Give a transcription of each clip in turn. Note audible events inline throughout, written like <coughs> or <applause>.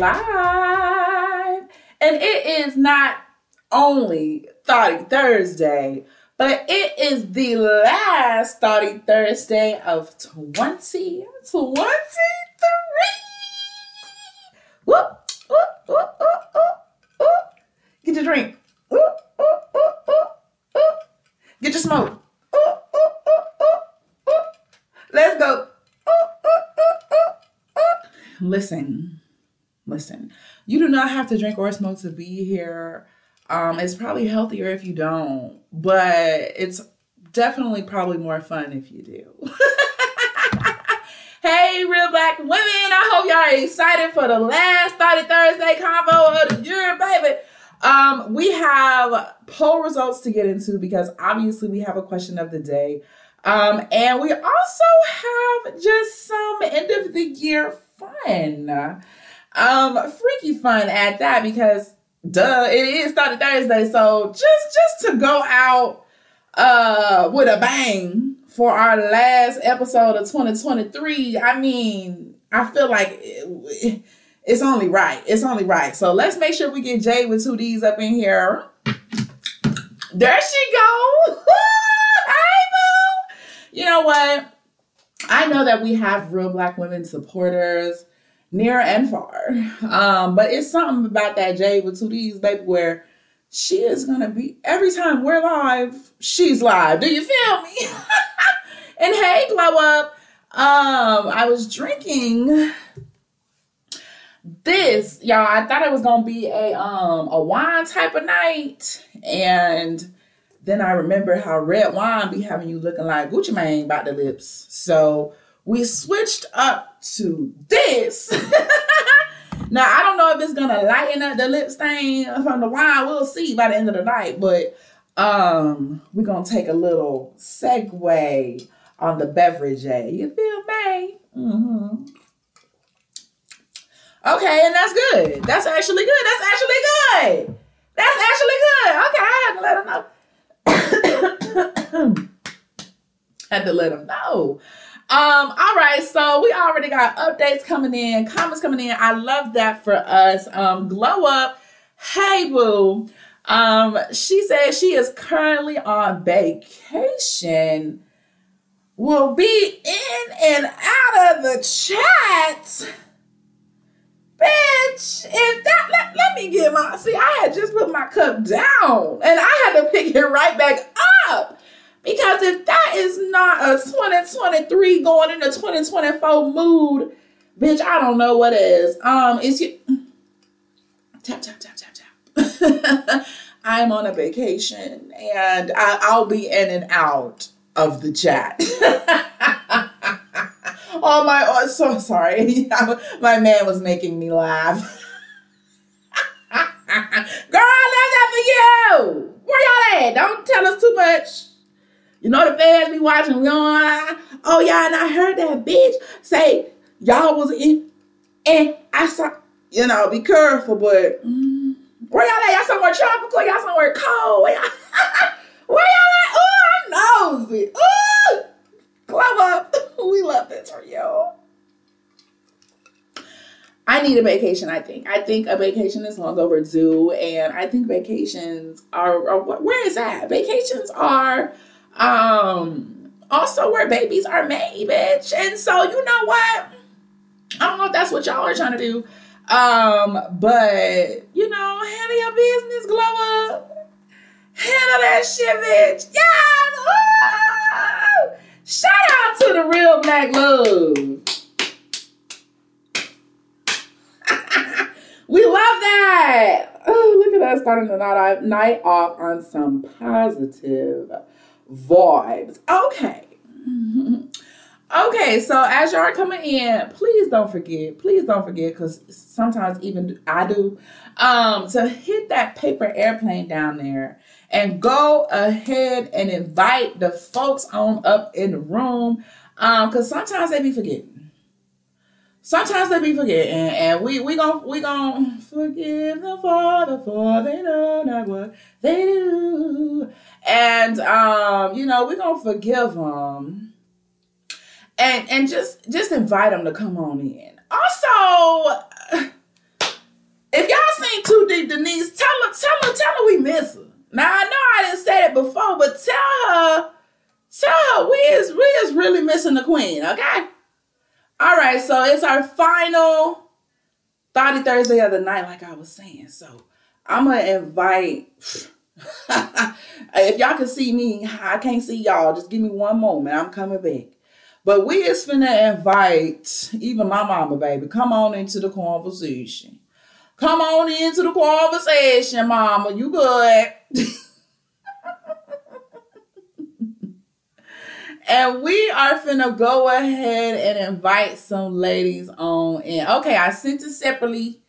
Live. And it is not only Thoughty Thursday, but it is the last Thoughty Thursday of 2023. Whoop, whoop, whoop, whoop, whoop, whoop. Get your drink. Whoop, whoop, whoop, whoop, whoop. Get your smoke. Whoop, whoop, whoop, whoop, whoop. Let's go. Whoop, whoop, whoop, whoop, whoop. Listen, listen. You do not have to drink or smoke to be here. Um, it's probably healthier if you don't, but it's definitely probably more fun if you do. <laughs> hey, real black women! I hope y'all are excited for the last Thoughty Thursday convo of the year, baby. Um, we have poll results to get into because obviously we have a question of the day. Um, and we also have just some end of the year fun. Um, freaky fun at that because duh, it is Thursday. So just just to go out uh with a bang for our last episode of 2023, I mean, I feel like it, it's only right. It's only right. So let's make sure we get Jay with two D's up in here. There she go. <laughs> You know what? I know that we have real black women supporters near and far. Um, but it's something about that Jay with two D's, baby, where she is gonna be every time we're live, she's live. Do you feel me? <laughs> and hey, glow up. Um, I was drinking this, y'all. I thought it was gonna be a um a wine type of night, and then I remember how red wine be having you looking like Gucci Mane about the lips. So we switched up to this. <laughs> now I don't know if it's gonna lighten up the lip stain from the wine. We'll see by the end of the night, but um we're gonna take a little segue on the beverage. You feel me? Mm-hmm. Okay, and that's good. That's actually good. That's actually good. That's actually good. Okay, I had to let him know. <coughs> had to let him know. Um, all right, so we already got updates coming in, comments coming in. I love that for us. Um, glow up. Hey boo. Um, she says she is currently on vacation. Will be in and out of the chat. Bitch, if that let, let me get my see, I had just put my cup down and I had to pick it right back up. Because if that is not a 2023 going into 2024 mood, bitch, I don't know what is. Um, is you tap tap tap tap tap. <laughs> I'm on a vacation and I, I'll be in and out of the chat. <laughs> oh my, oh, so sorry. <laughs> my man was making me laugh. Girl, that's that for you. Where y'all at? Don't tell us too much. You know the fans be watching. We on. Oh yeah, and I heard that bitch say y'all was in, and I saw. You know, be careful, but mm, where y'all at? Y'all somewhere tropical? Y'all somewhere cold? Where y'all, <laughs> where y'all at? Oh, I'm nosy. Oh, glow up. <laughs> we love this for y'all. I need a vacation. I think. I think a vacation is long overdue, and I think vacations are, are where is that? Vacations are um, also where babies are made, bitch. And so you know what? I don't know if that's what y'all are trying to do. Um, but you know, handle your business, glow up. Handle that shit, bitch. Yes! Shout out to the real black love. <laughs> we love that. <sighs> Look at us starting the night off on some positive vibes. Okay. okay, so as y'all are coming in, please don't forget, please don't forget, because sometimes even I do, um, to hit that paper airplane down there and go ahead and invite the folks on up in the room. Um, because sometimes they be forgetting. Sometimes they be forgetting, and we we gon' we gon' forgive the Father for they know not what they do. And um, you know, we're gonna forgive them and and just just invite them to come on in. Also, if y'all seen Too Deep Denise, tell her, tell her, tell her we miss her. Now I know I didn't say it before, but tell her, tell her we is we is really missing the queen, okay? All right, so it's our final Thotty Thursday of the night, like I was saying. So I'm gonna invite <laughs> if y'all can see me, I can't see y'all. Just give me one moment. I'm coming back. But we is finna invite even my mama, baby. Come on into the conversation. Come on into the conversation, mama. You good? <laughs> and we are finna go ahead and invite some ladies on in. Okay, I sent it separately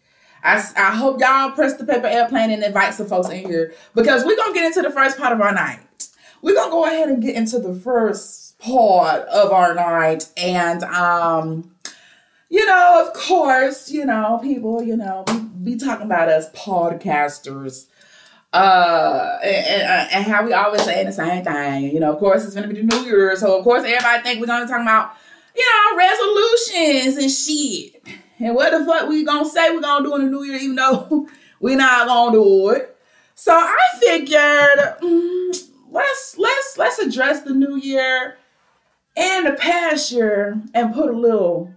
I, I hope y'all press the paper airplane and invite some folks in here because we're gonna get into the first part of our night. We're gonna go ahead and get into the first part of our night, and um, you know, of course, you know, people, you know, be, be talking about us podcasters uh and, and, how we always saying the same thing you know of course it's gonna be the new year so of course everybody think we're gonna talk about you know resolutions and shit and what the fuck we gonna say we're gonna do in the new year, even though <laughs> we not gonna do it. So I figured mm, let's let's let's address the new year and the past year and put a little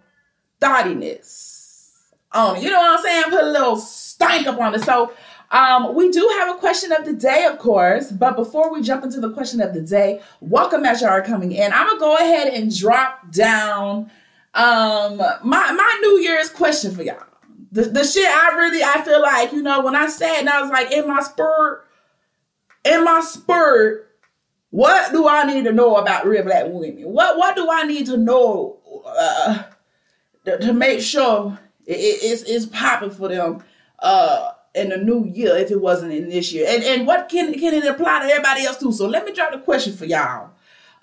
thottiness on it. You know what I'm saying? Put a little stank up on it. So um, we do have a question of the day, of course, but before we jump into the question of the day, welcome as y'all are coming in. I'm gonna go ahead and drop down um, my my New Year's question for y'all. The, the shit I really I feel like, you know, when I said and I was like in my spur, in my spur, what do I need to know about real black women? What what do I need to know uh, to, to make sure it, it, it's, it's popping for them uh, in the new year if it wasn't in this year? And and what can can it apply to everybody else too? So let me drop the question for y'all.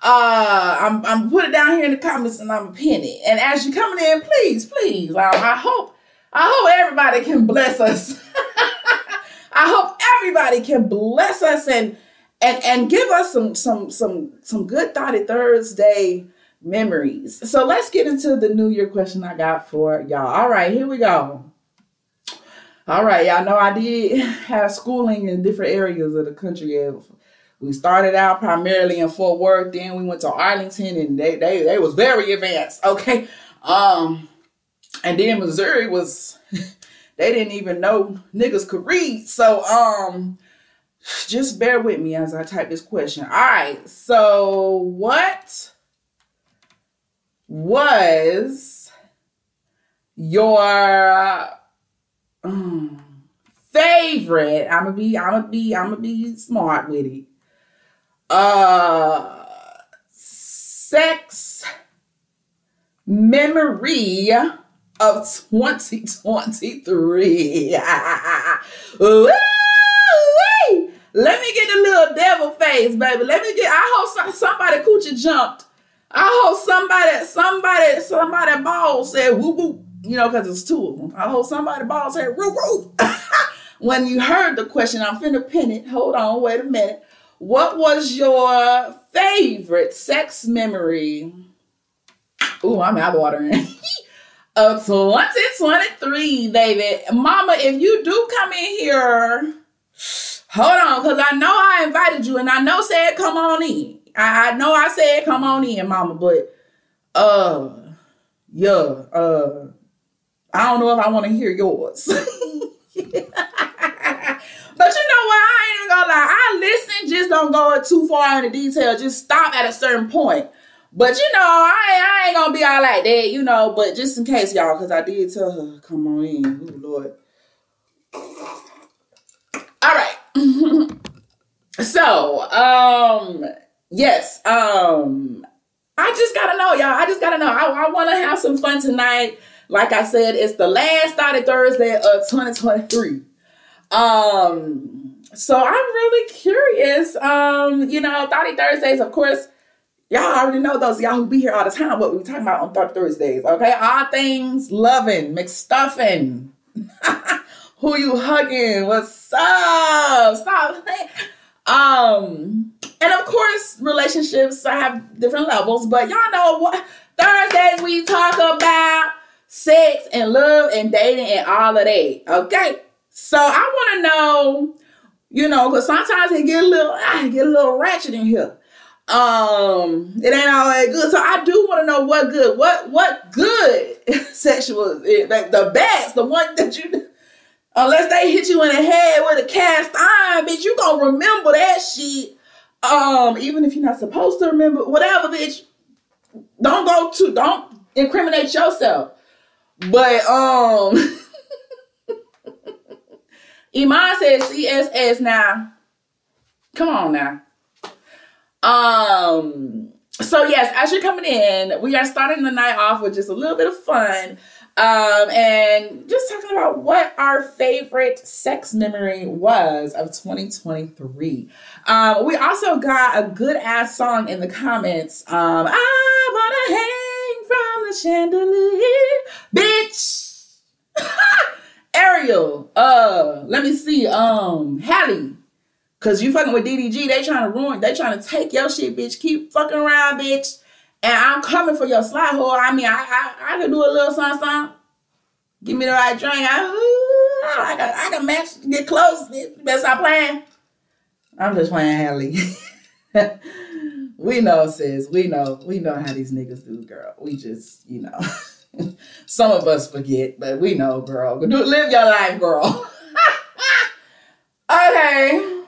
Uh, I'm I'm put it down here in the comments and I'm a penny. And as you're coming in, please, please, um, I hope I hope everybody can bless us. <laughs> I hope everybody can bless us and and and give us some some some some good thoughty Thursday memories. So let's get into the New Year question I got for y'all. All right, here we go. All right, y'all know I did <laughs> have schooling in different areas of the country we started out primarily in Fort Worth, then we went to Arlington, and they they they was very advanced. <laughs> Okay, um, and then Missouri was <laughs> they didn't even know niggas could read. So um, just bear with me as I type this question. All right, so what was your um, favorite? I'm gonna be I'm gonna be I'm gonna be smart with it uh sex memory of 2023. <laughs> Let me get a little devil face, baby. Let me get. I hope somebody coochie jumped. I hope somebody, somebody, somebody balls said woo woo. You know, because it's two of them. I hope somebody balls said woo woo. when you heard the question, I'm finna pin it. Hold on, wait a minute. What was your favorite sex memory? Ooh, I'm out watering. of <laughs> 2023, baby. Mama, if you do come in here, hold on, because I know I invited you and I know said come on in. I, I know I said come on in, mama, but uh yeah, uh I don't know if I want to hear yours. <laughs> But you know what? I ain't gonna lie. I listen, just don't go too far into detail. Just stop at a certain point. But you know, I, I ain't gonna be all like that, you know. But just in case, y'all, because I did tell her, come on in. Oh Lord. All right. <laughs> so, um, yes, um, I just gotta know, y'all. I just gotta know. I, I want to have some fun tonight. Like I said, it's the last Thotty Thursday of 2023. Um, so I'm really curious. Um, you know, Thotty Thursdays, of course, y'all already know those y'all who be here all the time. What we talking about on Thotty Thursdays, okay? All things loving, McStuffing. <laughs> who you hugging? What's up? Stop. Um, and of course, relationships I have different levels, but y'all know what Thursdays we talk about sex and love and dating and all of that. Okay. So I want to know, you know, because sometimes it get a little, ah, get a little ratchet in here. Um, it ain't all that good. So I do want to know what good, what what good <laughs> sexual, eh, like the best, the one that you, unless they hit you in the head with a cast iron, bitch, you gonna remember that shit. Um, even if you're not supposed to remember, whatever, bitch. Don't go to, don't incriminate yourself. But um, <laughs> Iman says CSS now. Come on now. Um, so yes, as you're coming in, we are starting the night off with just a little bit of fun. Um, and just talking about what our favorite sex memory was of 2023. Um, we also got a good ass song in the comments. Um, I wanna hang from the chandelier, bitch. <laughs> Ariel, uh, let me see, um, Hallie, Cause you fucking with DDG, they trying to ruin, they trying to take your shit, bitch. Keep fucking around, bitch. And I'm coming for your slide hole. I mean, I I, I can do a little something, something. Give me the right drink. I, ooh, I can I can match, get close. Bitch. I playing. I'm just playing Hallie. <laughs> we know, sis. We know. We know how these niggas do, girl. We just, you know. <laughs> Some of us forget, but we know, girl. Do live your life, girl. <laughs> okay.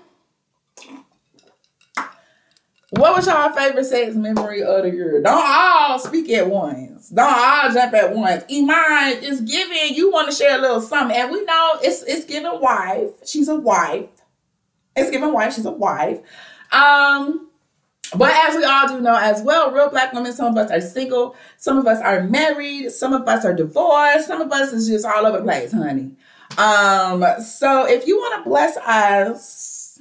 What was y'all favorite sex memory of the year? Don't all speak at once. Don't all jump at once. Iman is giving, you want to share a little something. And we know it's it's giving wife. She's a wife. It's giving wife. She's a wife. Um, but as we all do know as well, real black women, some of us are single, some of us are married, some of us are divorced, some of us is just all over the place, honey. Um, so if you want to bless us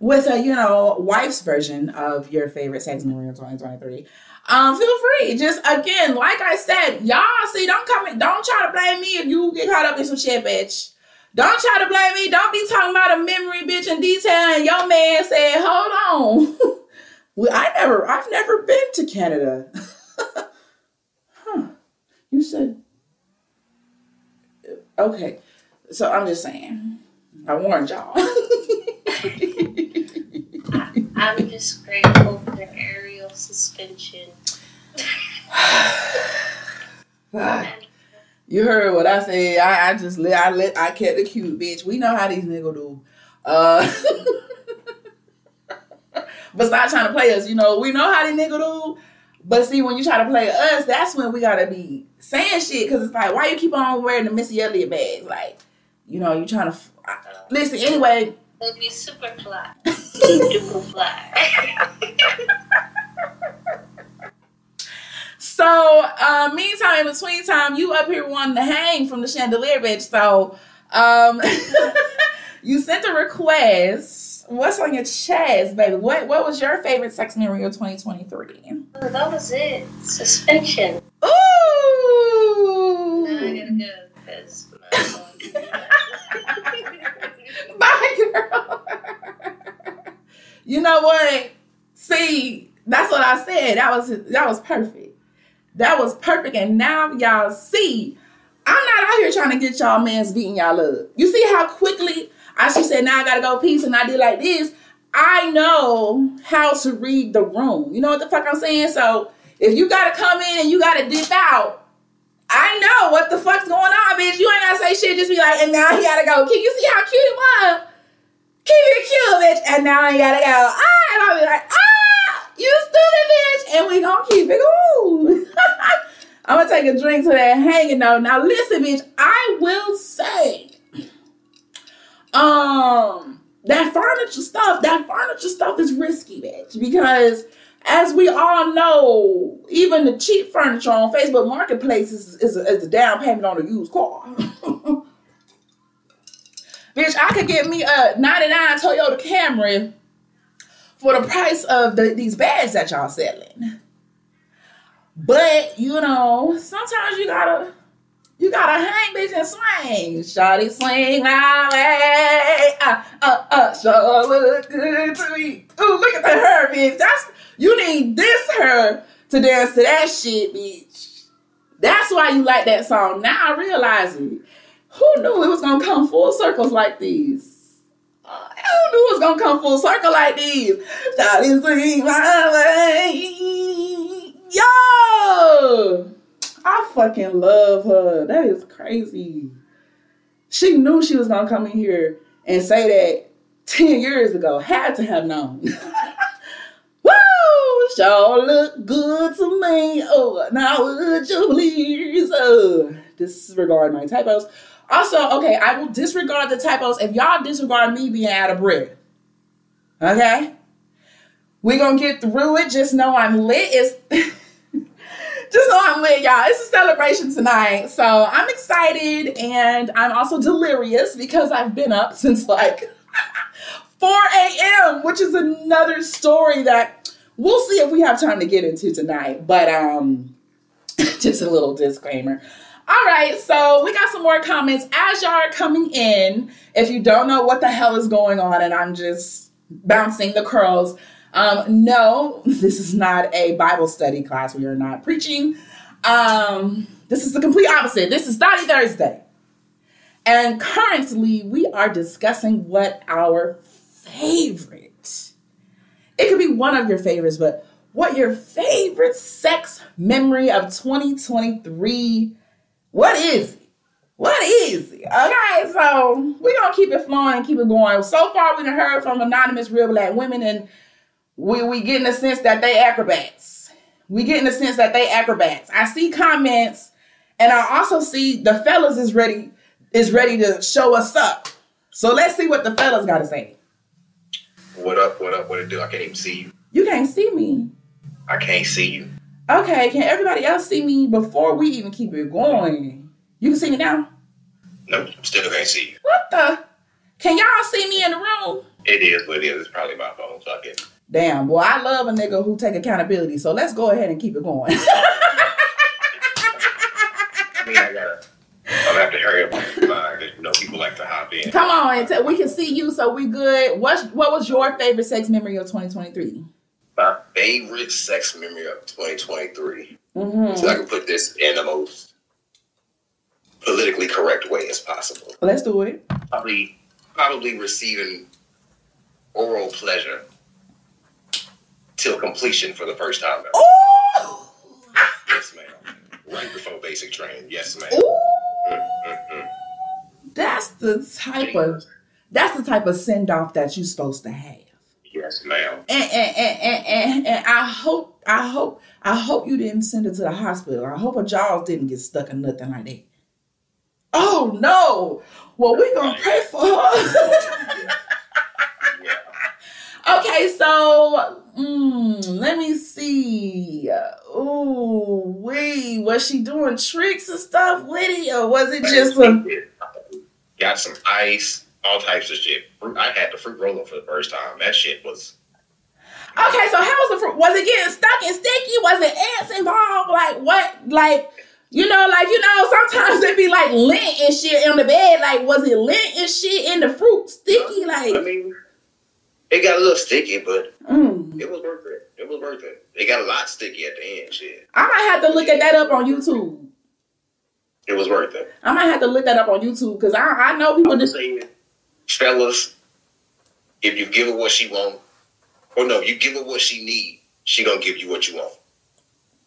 with a you know wife's version of your favorite sex memory of 2023 um feel free. Just again like i said y'all see don't come in, don't try to blame me if you get caught up in some shit bitch. Don't try to blame me. Don't be talking about a memory bitch in detail and your man said hold on <laughs> i never i've never been to canada <laughs> huh you said okay so i'm just saying i warned y'all <laughs> I'm just grateful for the aerial suspension. <sighs> you heard what I said. I, I just let I let I kept the cute bitch. We know how these niggas do. Uh <laughs> but stop trying to play us. You know, we know how they nigga do. But see, when you try to play us, that's when we gotta be saying shit. Cause it's like, why you keep on wearing the Missy Elliott bags? Like, you know, you trying to f- listen. Anyway, It'll be super fly. <laughs> super fly. so, uh, meantime, in between time, you up here wanting to hang from the chandelier, bitch. So, um, <laughs> you sent a request. What's on your chest, baby? What What was your favorite sex memory of 2023? Oh, that was it. Suspension. Ooh. Now I gotta go because. <laughs> Bye, girl. you know what? See, that's what I said. That was that was perfect. That was perfect. And now y'all see, I'm not out here trying to get y'all man's beating y'all up. You see how quickly I she said, now I gotta go peace, and I did like this. I know how to read the room. You know what the fuck I'm saying? So if you gotta come in and you gotta dip out, I know what the fuck's going on, bitch. You ain't gotta say shit. Just be like, and now he gotta go. Can you see how cute it was? Keep it cute, bitch. And now he gotta go. Ah, and I'll be like, ah, you stupid bitch. And we gonna keep it cool. <laughs> I'm gonna take a drink to that hanging though. Now listen, bitch. I will say, um, that furniture stuff. That furniture stuff is risky, bitch, because as we all know, even the cheap furniture on Facebook Marketplace is, is, a, is a down payment on a used car. <laughs> Bitch, I could get me a 99 Toyota Camry for the price of the, these bags that y'all selling. But, you know, sometimes you gotta you gotta hang, bitch, and swing. Shawty swing my way. Uh, uh, uh, sure look good to me. Ooh, look at the hair, bitch. That's you need this her to dance to that shit, bitch. That's why you like that song. Now I realize it. Who knew it was gonna come full circles like these? Who knew it was gonna come full circle like these? Darling, sing my way. Yo! I fucking love her. That is crazy. She knew she was gonna come in here and say that 10 years ago. Had to have known. <laughs> Woo! Sure look good to me. Oh, now would you please? Uh, disregard my typos. Also, okay, I will disregard the typos if y'all disregard me being out of breath. Okay? we gonna get through it. Just know I'm lit. It's <laughs> just know I'm lit, y'all. It's a celebration tonight. So I'm excited and I'm also delirious because I've been up since like <laughs> 4 a.m., which is another story that we'll see if we have time to get into tonight. But um <laughs> just a little disclaimer. All right, so we got some more comments as y'all are coming in. If you don't know what the hell is going on, and I'm just bouncing the curls, um, no, <laughs> this is not a Bible study class. We are not preaching. Um, this is the complete opposite. This is Study Thursday. And currently, we are discussing what our favorite, it could be one of your favorites, but what your favorite sex memory of 2023 what is it? What is it? Okay, so we're gonna keep it flowing keep it going. So far, we have heard from anonymous real black women, and we we get in the sense that they acrobats. We get in the sense that they acrobats. I see comments, and I also see the fellas is ready is ready to show us up. So let's see what the fellas got to say. What up? What up? What it do? I can't even see you. You can't see me. I can't see you. Okay, can everybody else see me before we even keep it going? You can see me now? Nope, still can't see you. What the? Can y'all see me in the room? It is what it is. It's probably my phone. Fuck it. Damn, well, I love a nigga who take accountability, so let's go ahead and keep it going. <laughs> I mean, I gotta. I'm gonna have to hurry up. Because you know people like to hop in. Come on, and t- we can see you, so we good. What What was your favorite sex memory of 2023? My favorite sex memory of 2023. Mm-hmm. So I can put this in the most politically correct way as possible. Let's do it. Probably, probably receiving oral pleasure till completion for the first time. ever. Oh, Yes, ma'am. Right before basic training. Yes, ma'am. Mm, mm, mm. that's the type of that's the type of send off that you're supposed to have. Yes, ma'am. And and, and, and, and and I hope I hope I hope you didn't send her to the hospital. I hope her jaws didn't get stuck or nothing like that. Oh no! Well, we're gonna pray for her. <laughs> Okay, so mm, let me see. Ooh, wait, was she doing tricks and stuff with it, or was it just a? <laughs> Got some ice, all types of shit. I had the fruit roller for the first time. That shit was. Okay, so how was the fruit? Was it getting stuck and sticky? Was it ants involved? Like what? Like you know, like you know, sometimes it be like lint and shit on the bed. Like was it lint and shit in the fruit sticky? I Like mean, it got a little sticky, but mm. it was worth it. It was worth it. It got a lot sticky at the end. Shit, I might have to look at that up on YouTube. it was worth it. I might have to look that up on YouTube because I I know people just saying, fellas, if you give her what she want, or no, you give her what she need, she gonna give you what you want.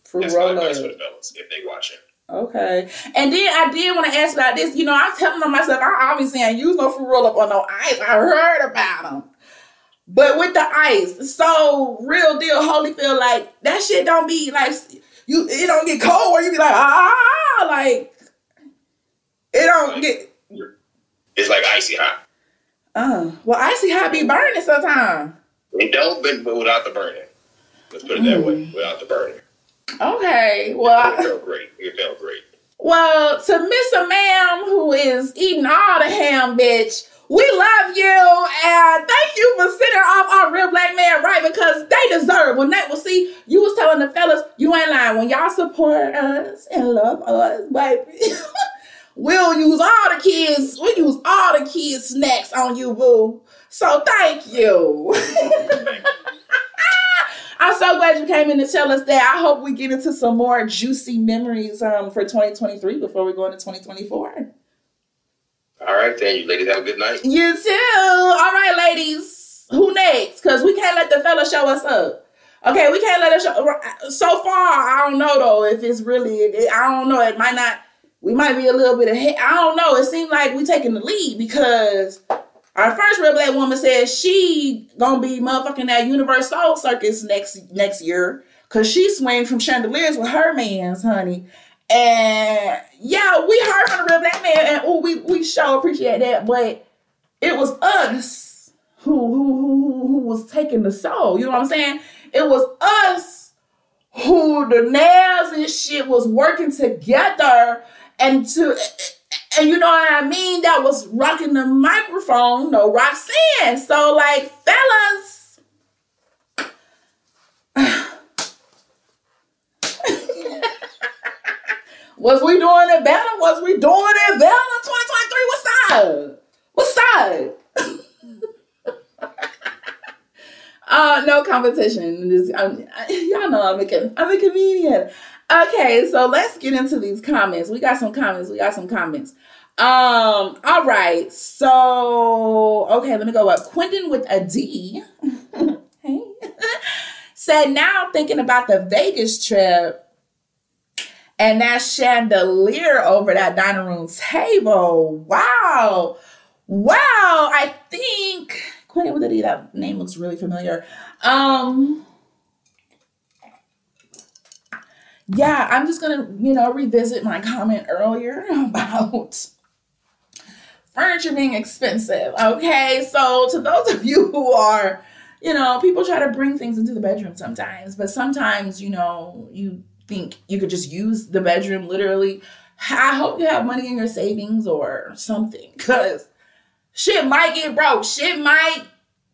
fruit That's my advice for the fellas if they watching. Okay. And then I did want to ask about this. You know, I was telling myself, I obviously ain't use no fruit roll up on no ice. I heard about them. But with the ice, so real deal, Holyfield, like that shit don't be like you. It don't get cold where you be like ah, like it don't get. It's like icy hot. Uh, well, icy hot be burning sometimes. It don't but without the burning. Let's put it that way. Mm. Without the burning. Okay, well, It felt great. It felt great. Well, to Miss a Ma'am who is eating all the ham, bitch, we love you and thank you for sending off our real black man right because they deserve. When they will see, you was telling the fellas, you ain't lying. When y'all support us and love us, baby, <laughs> we'll use all the kids, we'll use all the kids' snacks on you, boo. So thank you. <laughs> I'm so glad you came in to tell us that. I hope we get into some more juicy memories um, for 2023 before we go into 2024. All right, then you ladies have a good night. You too. All right, ladies. Who next? Because we can't let the fella show us up. Okay, we can't let us show. So far, I don't know though if it's really. I don't know. It might not. We might be a little bit ahead. I don't know. It seems like we taking the lead because our first real black woman said she gonna be motherfucking at UniverSoul Circus next next year because she swing from chandeliers with her man's honey. And yeah, we heard from the real black man, and oh, we we sure appreciate that. But it was us who who who who was taking the soul. You know what I'm saying? It was us who the nails and shit was working together and to and you know what I mean? That was rocking the microphone, no Roxanne. So like fellas. Was we doing it better? Was we doing it better? 2023? What side? What side? uh, no competition. Just, um, y'all know I'm a, I'm a comedian. Okay, so let's get into these comments. We got some comments. We got some comments. Um, all right. So, okay, let me go up. Quentin with a D. <laughs> hey. <laughs> Said now thinking about the Vegas trip and that chandelier over that dining room table. Wow. Wow. I think Quentin D, that name looks really familiar. Um yeah, I'm just gonna, you know, revisit my comment earlier <laughs> about furniture being expensive. Okay, so to those of you who are, you know, people try to bring things into the bedroom sometimes, but sometimes, you know, you think you could just use the bedroom literally. I hope you have money in your savings or something because shit might get broke. Shit might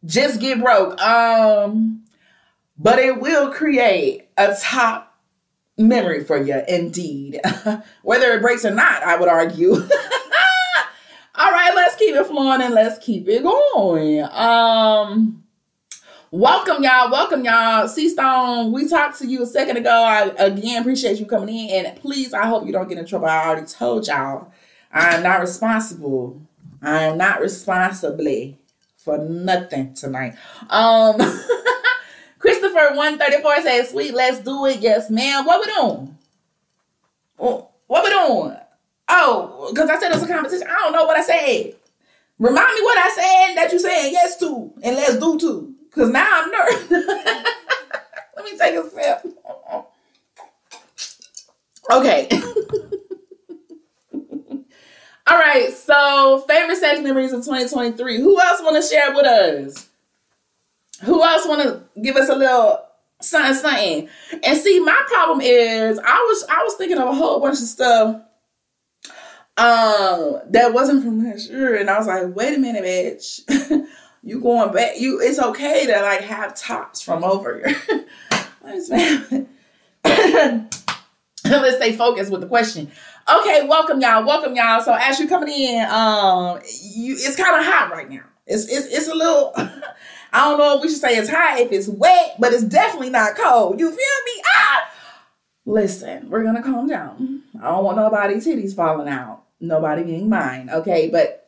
just get broke. Um, but it will create a top memory for you, indeed. <laughs> Whether it breaks or not, I would argue. <laughs> All right, let's keep it flowing and let's keep it going. Um, welcome y'all, welcome y'all. Sea Stone, we talked to you a second ago. I again appreciate you coming in, and please, I hope you don't get in trouble. I already told y'all, I am not responsible. I am not responsibly for nothing tonight. Um. <laughs> Christopher 134 says, Sweet, let's do it. Yes, ma'am. What we doing? What we doing? Oh, because I said it was a competition. I don't know what I said. Remind me what I said that you said yes to and let's do too. Because now I'm nervous. <laughs> Let me take a sip. Okay. <laughs> All right. So, favorite sex memories of 2023. Who else want to share with us? Who else want to give us a little something, something? And see, my problem is I was I was thinking of a whole bunch of stuff um that wasn't from last year, and I was like, wait a minute, bitch, <laughs> you going back? You it's okay to like have tops from over here. <laughs> <coughs> Let's stay focused with the question. Okay, welcome y'all, welcome y'all. So as you're coming in, um, you it's kind of hot right now. It's it's it's a little. <laughs> I don't know if we should say it's hot if it's wet, but it's definitely not cold. You feel me? Ah! Listen, we're gonna calm down. I don't want nobody's titties falling out. Nobody being mine, okay? But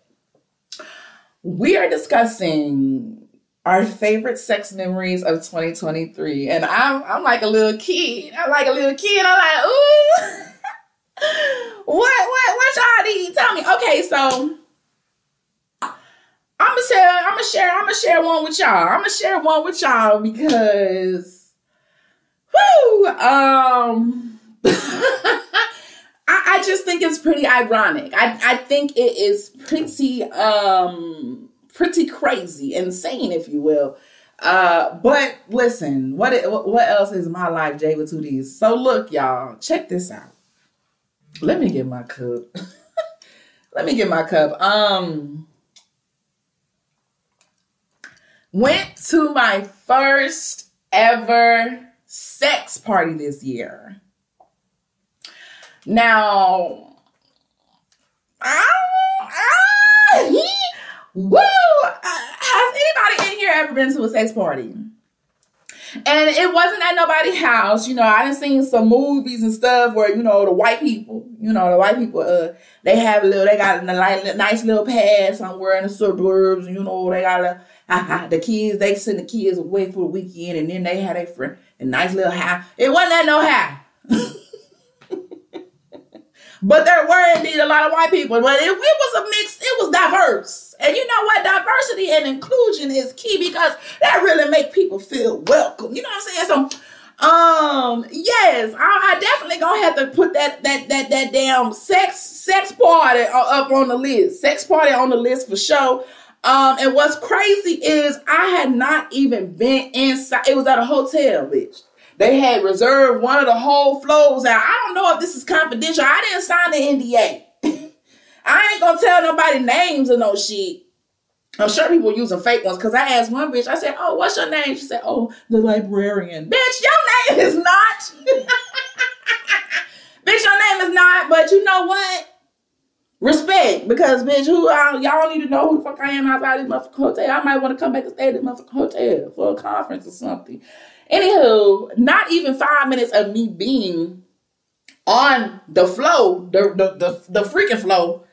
we are discussing our favorite sex memories of 2023. And I'm I'm like a little kid. I'm like a little kid. I'm like, ooh. <laughs> what what what y'all need? Tell me. Okay, so I'm gonna share. I'm gonna share. I'm gonna share one with y'all. I'm gonna share one with y'all because, whoo, um, <laughs> I, just think it's pretty ironic. I I think it is pretty um pretty crazy, insane, if you will. Uh, but listen, what what else is my life, Jay with two D's? So look, y'all, check this out. Let me get my cup. <laughs> Let me get my cup. Um Went to my first ever sex party this year. Now, ah, ah, woo! Has anybody in here ever been to a sex party? And it wasn't at nobody's house. You know, I done seen some movies and stuff where, you know, the white people, you know, the white people, uh, they have a little, they got a nice, nice little pad somewhere in the suburbs. You know, they got a, <laughs> the kids, they send the kids away for the weekend and then they had a friend, a nice little house. It wasn't at no house. <laughs> But there were indeed a lot of white people. But it, it was a mix, it was diverse. And you know what? Diversity and inclusion is key because that really make people feel welcome. You know what I'm saying? So um, yes, I, I, definitely gonna have to put that that that that damn sex sex party up on the list. Sex party on the list for sure. Um, and what's crazy is I had not even been inside. It was at a hotel, bitch. They had reserved one of the whole floors out. I don't know if this is confidential. I didn't sign the NDA. <laughs> I ain't gonna tell nobody names or no shit. I'm sure people using fake ones because I asked one bitch, I said, Oh, what's your name? She said, Oh, the librarian. Bitch, your name is not. <laughs> bitch, your name is not, but you know what? Respect, because bitch, who I, y'all need to know who the fuck I am outside this motherfucking hotel. I might want to come back and stay at this motherfucking hotel for a conference or something. Anywho, not even five minutes of me being on the flow, the the the, the freaking flow,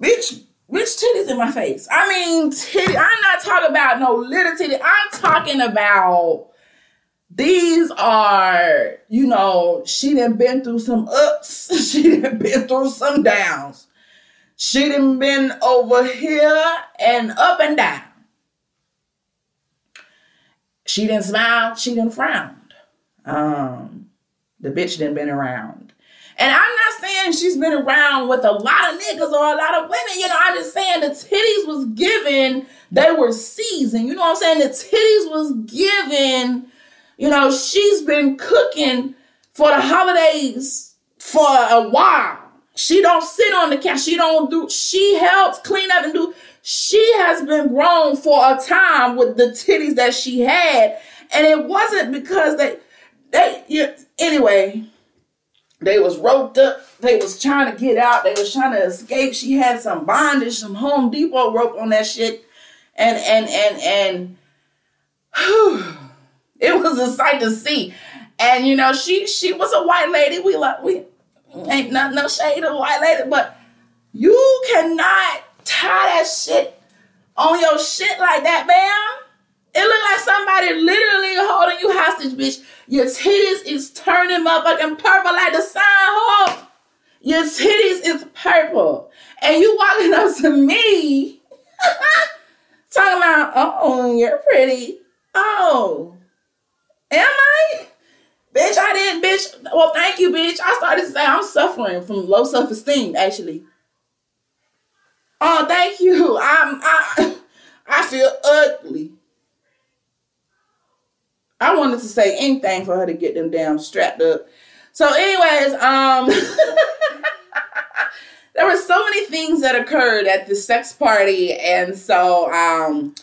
bitch, bitch titties in my face. I mean, titty, I'm not talking about no little titty. I'm talking about these are, you know, she done been through some ups, <laughs> she done been through some downs. She done been over here and up and down. She didn't smile, she didn't frown. Um, the bitch didn't been around. And I'm not saying she's been around with a lot of niggas or a lot of women. You know, I'm just saying the titties was given, they were seasoned. You know what I'm saying? The titties was given, you know, she's been cooking for the holidays for a while. She don't sit on the couch. She don't do, she helps clean up and do she has been grown for a time with the titties that she had. And it wasn't because they, they, anyway, they was roped up. They was trying to get out. They was trying to escape. She had some bondage, some Home Depot rope on that shit. And, and, and, and, whew, <sighs> it was a sight to see. And, you know, she, she was a white lady. We like, we ain't not no shade of white lady, but you cannot tie that shit on your shit like that, bam. It look like somebody literally holding you hostage, bitch. Your titties is turning motherfucking purple like the sign hope. Your titties is purple. And you walking up to me <laughs> talking about, oh, you're pretty. Oh, am I? Bitch, I didn't, bitch. Well, thank you, bitch. I started to say I'm suffering from low self esteem, actually. Oh, thank you. I'm I <laughs> I feel ugly. I wanted to say anything for her to get them damn strapped up. So, anyways, um <laughs> there were so many things that occurred at the sex party, and so um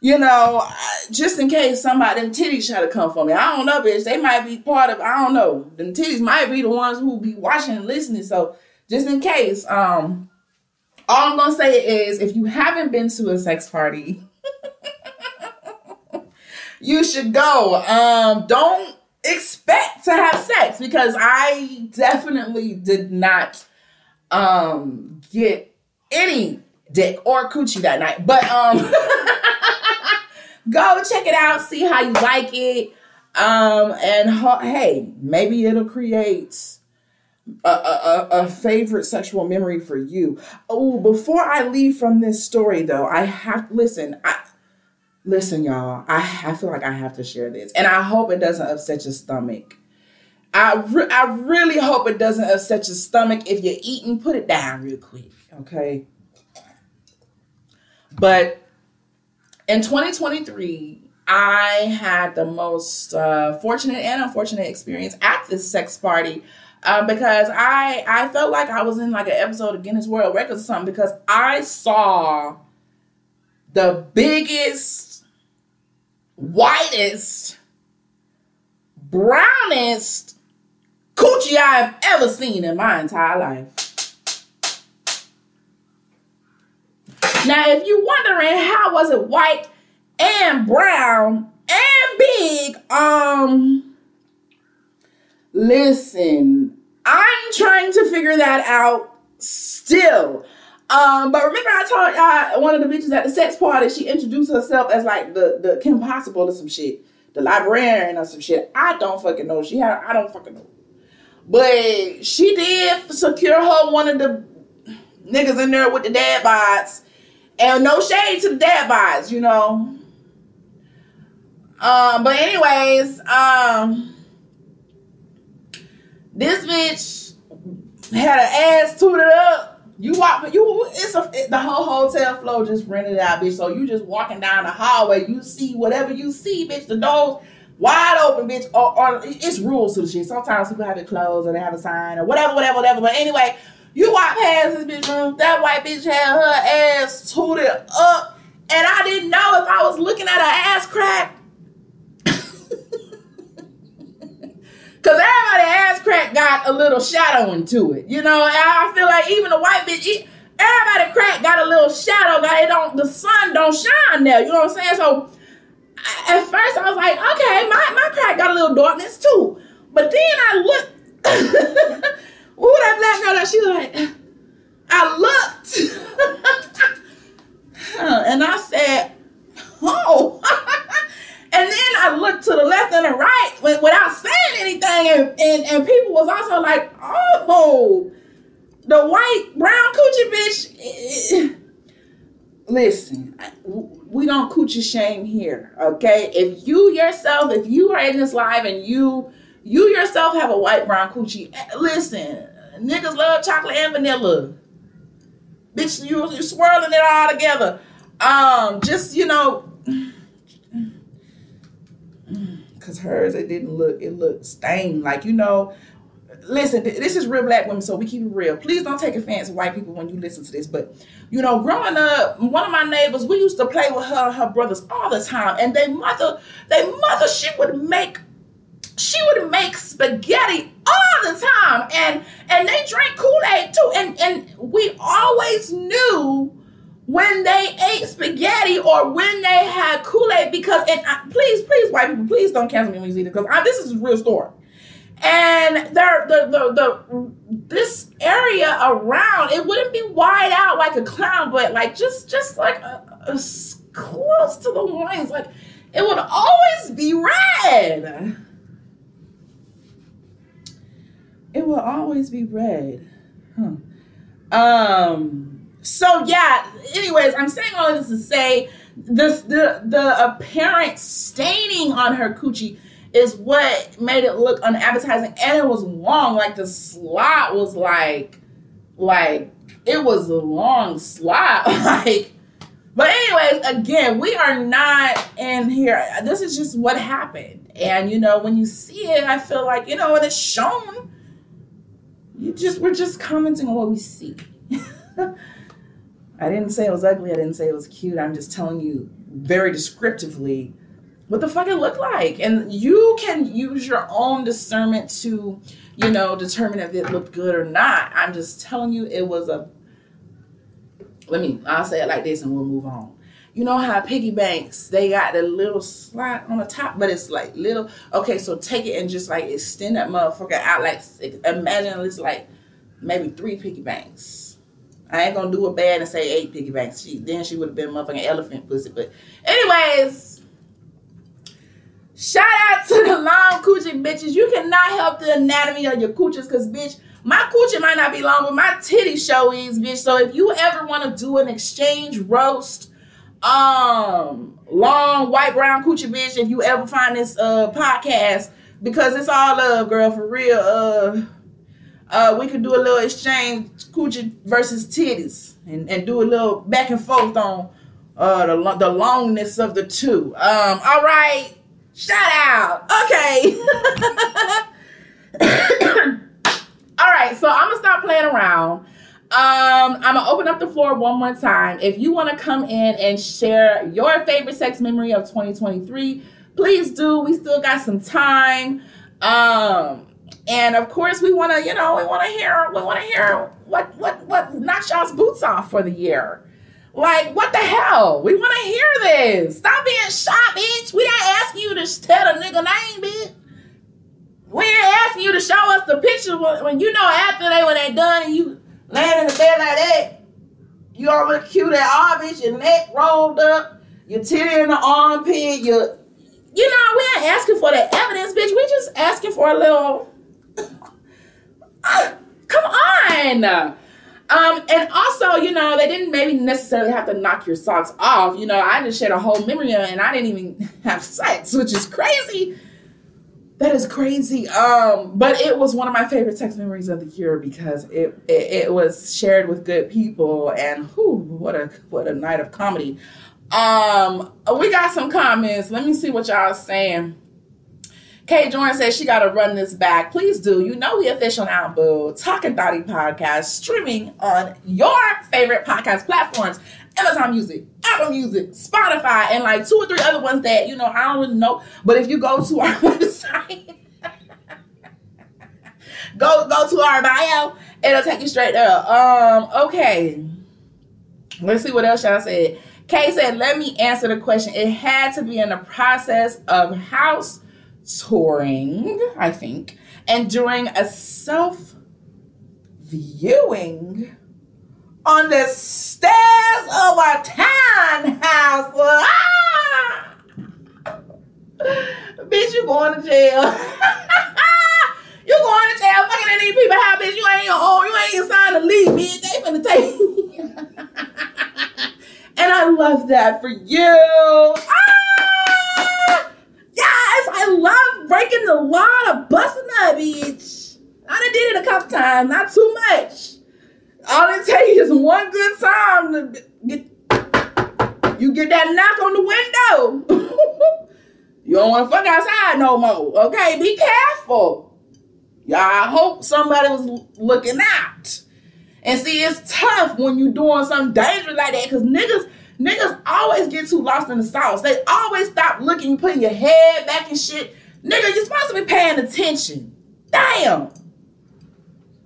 you know, just in case somebody them titties try to come for me. I don't know, bitch. They might be part of I don't know. Them titties might be the ones who be watching and listening. So just in case, um, all I'm gonna say is if you haven't been to a sex party, <laughs> you should go. Um, don't expect to have sex because I definitely did not um get any dick or coochie that night. But um <laughs> go check it out, see how you like it. Um and ho- hey, maybe it'll create a, a, a favorite sexual memory for you. Oh, before I leave from this story though, I have listen, I listen, y'all. I, I feel like I have to share this. And I hope it doesn't upset your stomach. I, re- I really hope it doesn't upset your stomach. If you're eating, put it down real quick, okay? But in 2023, I had the most uh, fortunate and unfortunate experience at this sex party um, because I I felt like I was in like an episode of Guinness World Records or something because I saw the biggest, whitest, brownest coochie I've ever seen in my entire life. Now, if you're wondering how was it white and brown and big, um, listen, I'm trying to figure that out still. Um, but remember I told y'all one of the bitches at the sex party, she introduced herself as like the, the Kim Possible or some shit, the librarian or some shit. I don't fucking know. She had I don't fucking know. But she did secure her one of the niggas in there with the dad bods. And no shade to the dad bods, you know. Um, but anyways, um this bitch had her ass tooted up. You walk, you it's a it, the whole hotel floor just rented out, bitch. So you just walking down the hallway, you see whatever you see, bitch. The doors wide open, bitch. Or, or it's rules to the shit. Sometimes people have it closed or they have a sign or whatever, whatever, whatever. But anyway, you walk past this bitch room. That white bitch had her ass tooted up, and I didn't know if I was looking at her ass crack. Cause everybody ass crack got a little shadowing to it, you know. I feel like even the white bitch, everybody crack got a little shadow. Got it don't the sun don't shine there. You know what I'm saying? So at first I was like, okay, my my crack got a little darkness too. But then I looked. <laughs> Ooh, that black girl, that she was like, I looked, <laughs> and I said, oh. <laughs> and then I looked to the left and the right without saying anything, and, and, and people was also like, oh, the white brown coochie bitch. eh, Listen, we don't coochie shame here, okay? If you yourself, if you are in this live and you you yourself have a white brown coochie, eh, listen, niggas love chocolate and vanilla. Bitch, you you swirling it all together. Um, just you know, cause hers it didn't look it looked stained like you know. Listen, th- this is real black women, so we keep it real. Please don't take offense, white people, when you listen to this. But you know, growing up, one of my neighbors, we used to play with her and her brothers all the time, and they mother, they mother, she would make she would make spaghetti all the time and and they drank kool-aid too and and we always knew when they ate spaghetti or when they had kool-aid because and I, please please white people please don't cancel me when you see this because this is a real story and there the, the the this area around it wouldn't be wide out like a clown but like just just like a, a close to the lines like it would always be red it will always be red. Huh. Um. So yeah. Anyways, I'm saying all this to say this the the apparent staining on her coochie is what made it look unappetizing, and it was long. Like the slot was like, like it was a long slot. <laughs> Like, but anyways, again, we are not in here. This is just what happened, and you know when you see it, I feel like you know when it's shown you just we're just commenting on what we see. <laughs> I didn't say it was ugly. I didn't say it was cute. I'm just telling you very descriptively what the fuck it looked like, and you can use your own discernment to, you know, determine if it looked good or not. I'm just telling you it was a. Let me. I'll say it like this, and we'll move on. You know how piggy banks they got the little slot on the top, but it's like little. Okay, so take it and just like extend that motherfucker out. Like imagine it's like maybe three piggy banks. I ain't gonna do it bad and say eight piggy banks. She then she would have been motherfucking elephant pussy. But anyways, shout out to the long coochie bitches. You cannot help the anatomy of your coochies, cause bitch, my coochie might not be long, but my titty show is, bitch. So if you ever want to do an exchange roast um long white brown coochie bitch if you ever find this uh podcast because it's all love girl for real uh uh we could do a little exchange coochie versus titties and, and do a little back and forth on uh the, the longness of the two um all right shout out okay <coughs> all right so i'm gonna stop playing around um, I'm gonna open up the floor one more time. If you want to come in and share your favorite sex memory of 2023, please do. We still got some time. Um, and of course, we want to, you know, we want to hear, we want to hear what what what knocks y'all's boots off for the year. Like, what the hell? We want to hear this. Stop being shy, bitch. We ain't asking you to tell a nigga name, bitch. We ain't asking you to show us the picture when, you know after they when they done and you laying in the bed like that. You over cute that all bitch, your neck rolled up, your titty in the armpit, your you know, we ain't asking for the evidence, bitch. We just asking for a little <coughs> come on. Um, and also, you know, they didn't maybe necessarily have to knock your socks off. You know, I just shared a whole memory and I didn't even <laughs> have sex, which is crazy. That is crazy. Um, but it was one of my favorite text memories of the year because it, it it was shared with good people and who what a what a night of comedy. Um, we got some comments. Let me see what y'all saying. Kate Jordan says she got to run this back. Please do. You know we official now, boo. Talking Thotty podcast streaming on your favorite podcast platforms. Amazon Music, Apple Music, Spotify, and like two or three other ones that, you know, I don't really know. But if you go to our <laughs> website, <laughs> go go to our bio, it'll take you straight there. Um, okay. Let's see what else y'all said. Kay said, let me answer the question. It had to be in the process of house touring, I think, and during a self viewing on the stairs of a townhouse. Ah! Bitch, you going to jail. <laughs> you going to jail fucking in these people house, bitch. You ain't your own. You ain't signed to leave, bitch. They finna take <laughs> and I love that for you. Ah! I love breaking the law to busting that bitch. I done did it a couple times, not too much. All it takes is one good time to get you get that knock on the window. <laughs> you don't want to fuck outside no more. Okay, be careful. Y'all, I hope somebody was looking out. And see, it's tough when you're doing something dangerous like that because niggas, niggas always get too lost in the sauce. They always stop looking, putting your head back and shit. Nigga, you're supposed to be paying attention. Damn.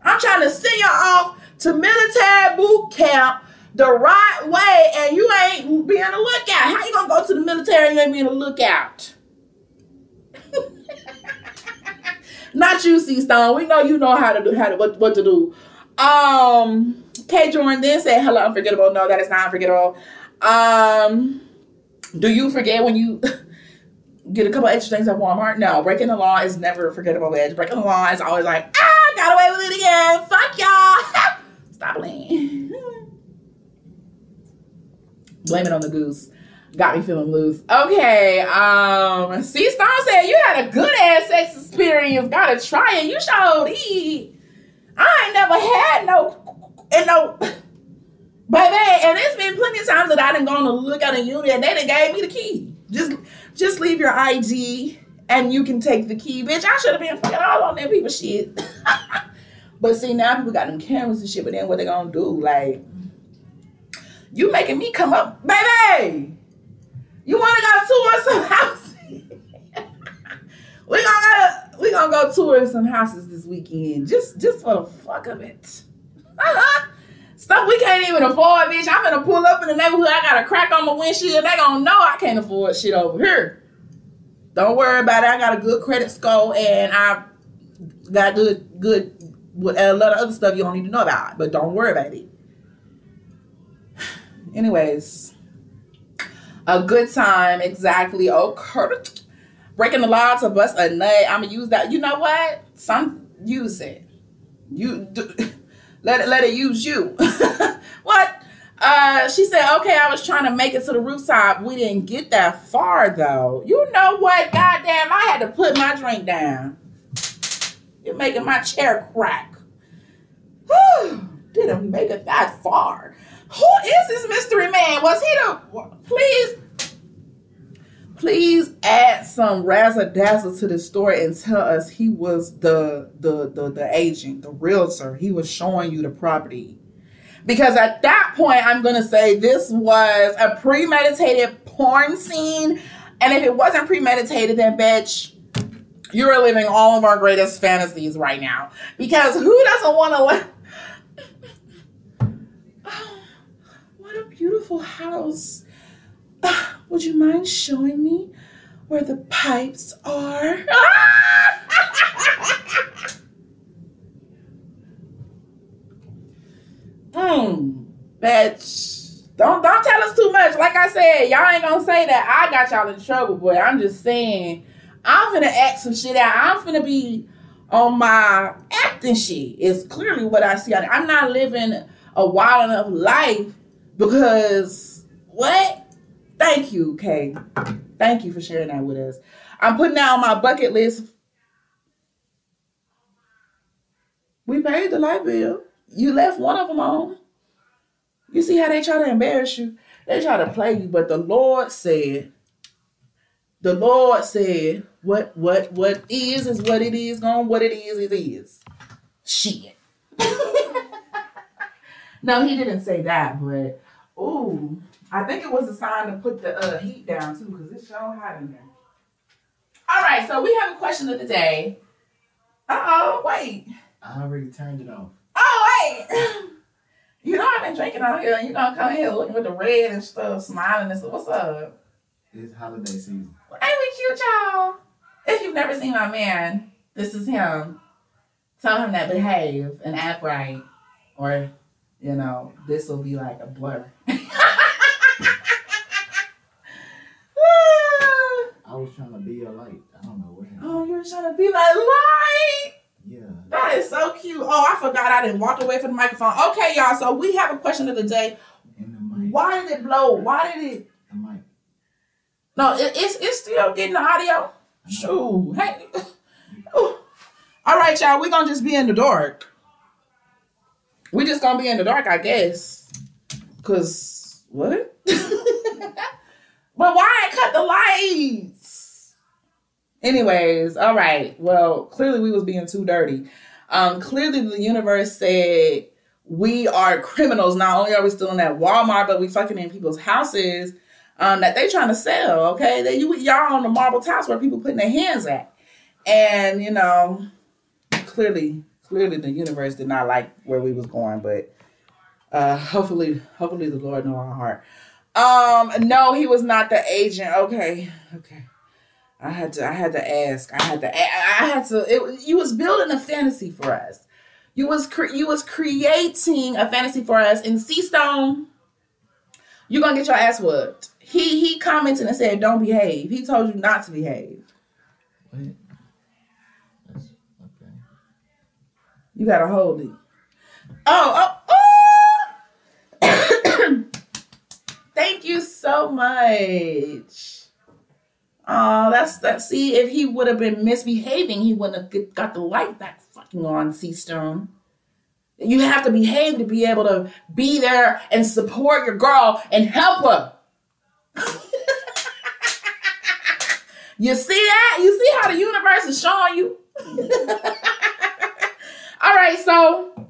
I'm trying to send you off to military boot camp the right way and you ain't being a lookout. How you gonna go to the military and ain't being a lookout? <laughs> Not you, C Stone. We know you know how to do how to what, what to do. Um K Jordan then said hello unforgettable. No, that is not unforgettable. Um do you forget when you <laughs> get a couple extra things at Walmart? No, breaking the law is never forgettable edge. Breaking the law is always like, ah, got away with it again. Fuck y'all. <laughs> Stop playing. <laughs> Blame it on the goose. Got me feeling loose. Okay. Um, C Star said you had a good ass sex experience. Gotta try it. You showed E. I ain't never had no and no baby. And it's been plenty of times that I didn't go to look at a unit and they done gave me the key. Just just leave your ID and you can take the key. Bitch, I should have been fucking all on them people shit. <laughs> but see now people got them cameras and shit, but then what they gonna do? Like you making me come up, baby. You wanna go tour some houses? <laughs> we gonna we gonna go tour some houses this weekend, just just for the fuck of it. <laughs> Stuff we can't even afford, bitch. I'm gonna pull up in the neighborhood. I got a crack on my windshield. They gonna know I can't afford shit over here. Don't worry about it. I got a good credit score and I got good good a lot of other stuff you don't need to know about. But don't worry about it. <sighs> Anyways, a good time exactly. Oh, Kurt, breaking the law to bust a nut. I'm gonna use that. You know what? Some use it. You do, <laughs> let it let it use you. <laughs> what? Uh, she said, okay, I was trying to make it to the rooftop. We didn't get that far though. You know what? Goddamn, I had to put my drink down. You're making my chair crack. <sighs> Didn't make it that far. Who is this mystery man? Was he the please? Please add some razzle dazzle to the story and tell us he was the the the the agent, the realtor. He was showing you the property. Because at that point, I'm gonna say this was a premeditated porn scene. And if it wasn't premeditated, then bitch, you're living all of our greatest fantasies right now. Because who doesn't want to let a beautiful house. <sighs> Would you mind showing me where the pipes are? <laughs> Hmm, bitch. Don't don't tell us too much. Like I said, y'all ain't gonna say that I got y'all in trouble, boy. I'm just saying, I'm finna act some shit out. I'm finna be on my acting shit. It's clearly what I see. I'm not living a wild enough life because what? Thank you, Kay. Thank you for sharing that with us. I'm putting that on my bucket list. We paid the light bill. You left one of them on. You see how they try to embarrass you? They try to play you, but the Lord said, the Lord said, what what what is is what it is, gone what it is, it is. Shit. <laughs> no, he didn't say that, but ooh, I think it was a sign to put the uh, heat down too, because it's so hot in there. All right, so we have a question of the day. Uh oh, wait. I already turned it off. Oh wait. <clears throat> You know I've been drinking out here, and you gonna come here looking with the red and stuff, smiling and stuff. What's up? It's holiday season. Ain't we cute, y'all? If you've never seen my man, this is him. Tell him that behave and act right, or you know, this will be like a blur. <laughs> was trying to be your light. I don't know what happened. oh, you're trying to be like light. Yeah. That is so cute. Oh, I forgot I didn't walk away from the microphone. Okay, y'all. So we have a question of the day. In the mic. Why did it blow? Why did it? The mic. No, it, it's it's still getting the audio. Shoo. Hey. Ooh. All right, y'all. We're gonna just be in the dark. We just gonna be in the dark, I guess. Cause what? <laughs> but why cut the lights? Anyways, all right. Well, clearly we was being too dirty. Um, clearly the universe said we are criminals. Not only are we stealing in that Walmart, but we fucking in people's houses um, that they trying to sell. Okay, that you y'all on the marble tops where people putting their hands at, and you know, clearly, clearly the universe did not like where we was going, but uh, hopefully, hopefully the Lord know our heart. Um, no, he was not the agent. Okay, okay. I had to, I had to ask. I had to, I had to. It, you was building a fantasy for us. You was, cre- you was creating a fantasy for us. In Sea Stone, you gonna get your ass whooped. He he commented and said, "Don't behave." He told you not to behave. What? Okay. You gotta hold it. Oh, oh, oh! <coughs> Thank you so much. Oh, that's that. See, if he would have been misbehaving, he wouldn't have got the light back fucking on, Sea Stone. You have to behave to be able to be there and support your girl and help her. <laughs> you see that? You see how the universe is showing you? <laughs> All right, so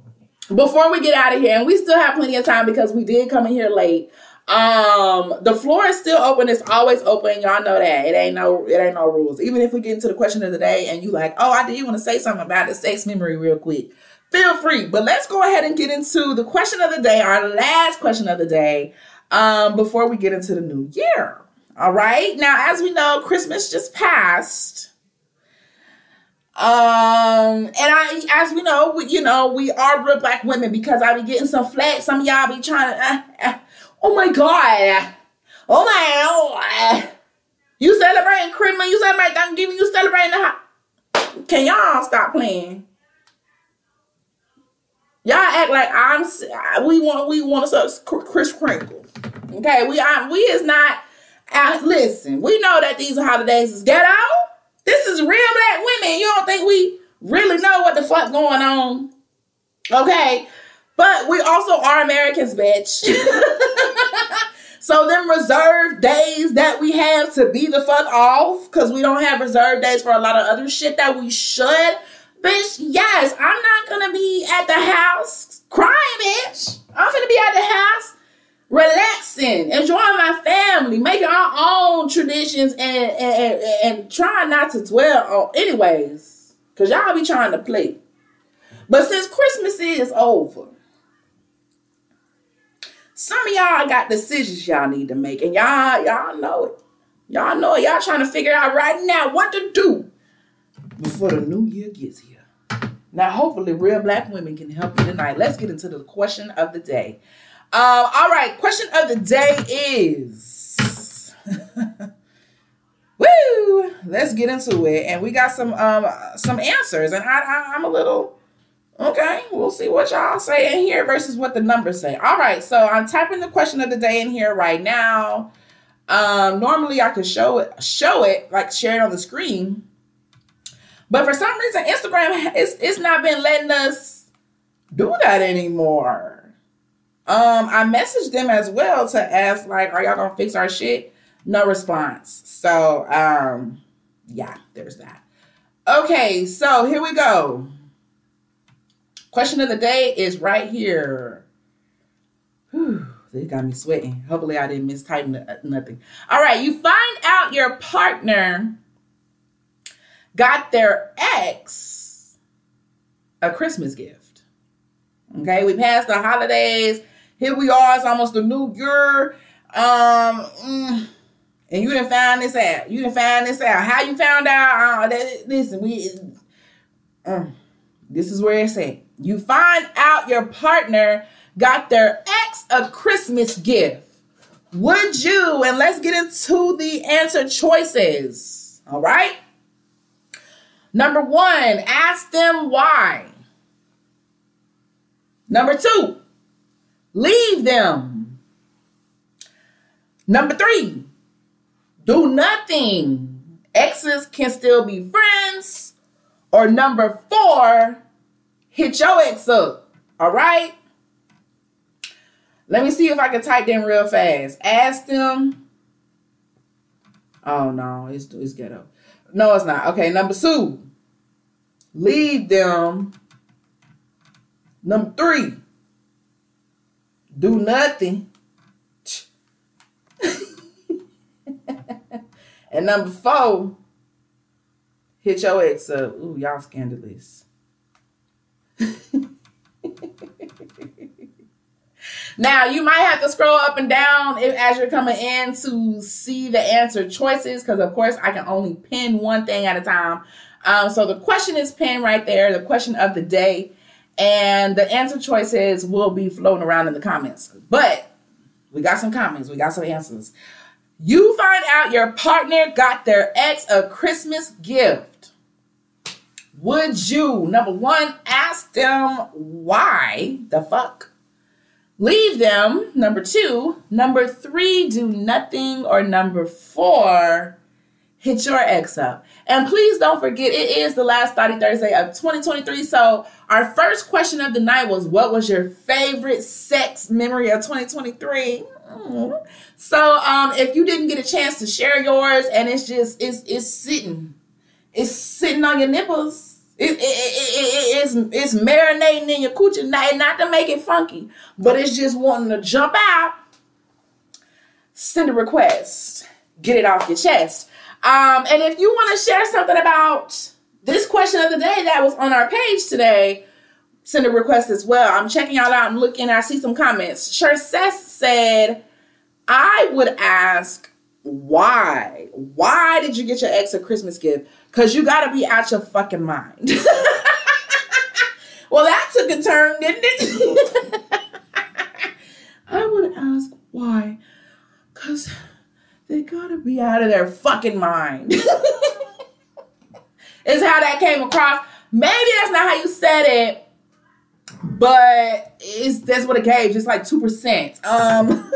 before we get out of here, and we still have plenty of time because we did come in here late. Um, the floor is still open. It's always open. Y'all know that. It ain't no it ain't no rules. Even if we get into the question of the day and you like, oh, I did you want to say something about the sex memory real quick. Feel free. But let's go ahead and get into the question of the day, our last question of the day, um, before we get into the new year. All right. Now, as we know, Christmas just passed. Um, and I, as we know, we, you know, we are real black women because I be getting some flack. Some y'all be trying to, uh, uh, oh my God. Oh my God. You celebrating Christmas, you celebrate Thanksgiving, you celebrating the Can y'all stop playing? Y'all act like I'm. We want. We want to suck Kris Kringle. Okay, we are. We is not. Uh, listen, we know that these holidays is ghetto. This is real black women. You don't think we really know what the fuck going on? Okay, but we also are Americans, bitch. <laughs> so them reserved days that we have to be the fuck off because we don't have reserved days for a lot of other shit that we should. Bitch, yes, I'm not gonna be at the house crying, bitch. I'm gonna be at the house relaxing, enjoying my family, making our own traditions, and and, and, and trying not to dwell on anyways. Cause y'all be trying to play. But since Christmas is over, Some of y'all got decisions y'all need to make, and y'all y'all know it. Y'all know it. Y'all trying to figure out right now what to do before the new year gets here. Now, hopefully, real black women can help you tonight. Let's get into the question of the day. Um, all right, question of the day is <laughs> Woo! Let's get into it. And we got some um some answers. And I, I I'm a little okay. We'll see what y'all say in here versus what the numbers say. All right, so I'm typing the question of the day in here right now. Um, normally I could show it, show it, like share it on the screen. But for some reason, Instagram it's it's not been letting us do that anymore. Um, I messaged them as well to ask, like, are y'all gonna fix our shit? No response. So um, yeah, there's that. Okay, so here we go. Question of the day is right here. Whew, they got me sweating. Hopefully, I didn't mistype nothing. All right, you find out your partner got their ex a Christmas gift. Okay, we passed the holidays. Here we are. It's almost the new year. Um, mm, and you didn't find this out. You didn't find this out. How you found out? Uh, that, listen, we. Uh, this is where it's at. You find out your partner got their ex a Christmas gift. Would you? And let's get into the answer choices. All right. Number one, ask them why. Number two, leave them. Number three, do nothing. Exes can still be friends. Or number four, hit your ex up. All right? Let me see if I can type them real fast. Ask them. Oh no, it's it's ghetto. No, it's not. Okay, number two. Leave them. Number three. Do nothing. <laughs> and number four. Hit your ex up. Ooh, y'all scandalous. <laughs> Now you might have to scroll up and down if, as you're coming in to see the answer choices, because of course I can only pin one thing at a time. Um, so the question is pinned right there, the question of the day, and the answer choices will be floating around in the comments. But we got some comments, we got some answers. You find out your partner got their ex a Christmas gift. Would you, number one, ask them why the fuck? Leave them, number two. Number three, do nothing. Or number four, hit your ex up. And please don't forget, it is the last Thotty Thursday of 2023. So, our first question of the night was What was your favorite sex memory of 2023? Mm. So, um, if you didn't get a chance to share yours and it's just, it's, it's sitting, it's sitting on your nipples. It, it, it, it, it's, it's marinating in your coochie, not, not to make it funky, but it's just wanting to jump out. Send a request, get it off your chest. Um, and if you want to share something about this question of the day that was on our page today, send a request as well. I'm checking y'all out. I'm looking. I see some comments. Shercess said, I would ask why? Why did you get your ex a Christmas gift? Because you got to be out your fucking mind. <laughs> well, that took a turn, didn't it? <laughs> I would ask why. Because they got to be out of their fucking mind. <laughs> is how that came across. Maybe that's not how you said it, but it's that's what it gave, just like 2%. Um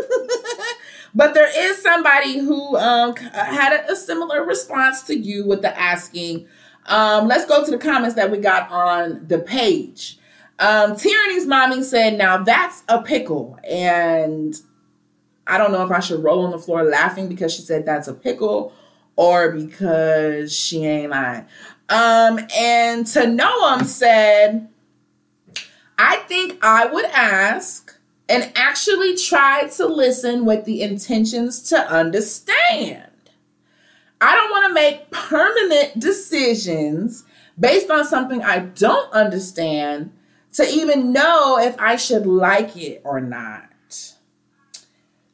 But there is somebody who um, had a, a, similar response to you with the asking. Um, let's go to the comments that we got on the page. Um, Tyranny's mommy said, Now that's a pickle. And I don't know if I should roll on the floor laughing because she said that's a pickle or because she ain't lying. Um, and to Noam said, I think I would ask and actually try to listen with the intentions to understand. I don't want to make permanent decisions based on something I don't understand to even know if I should like it or not.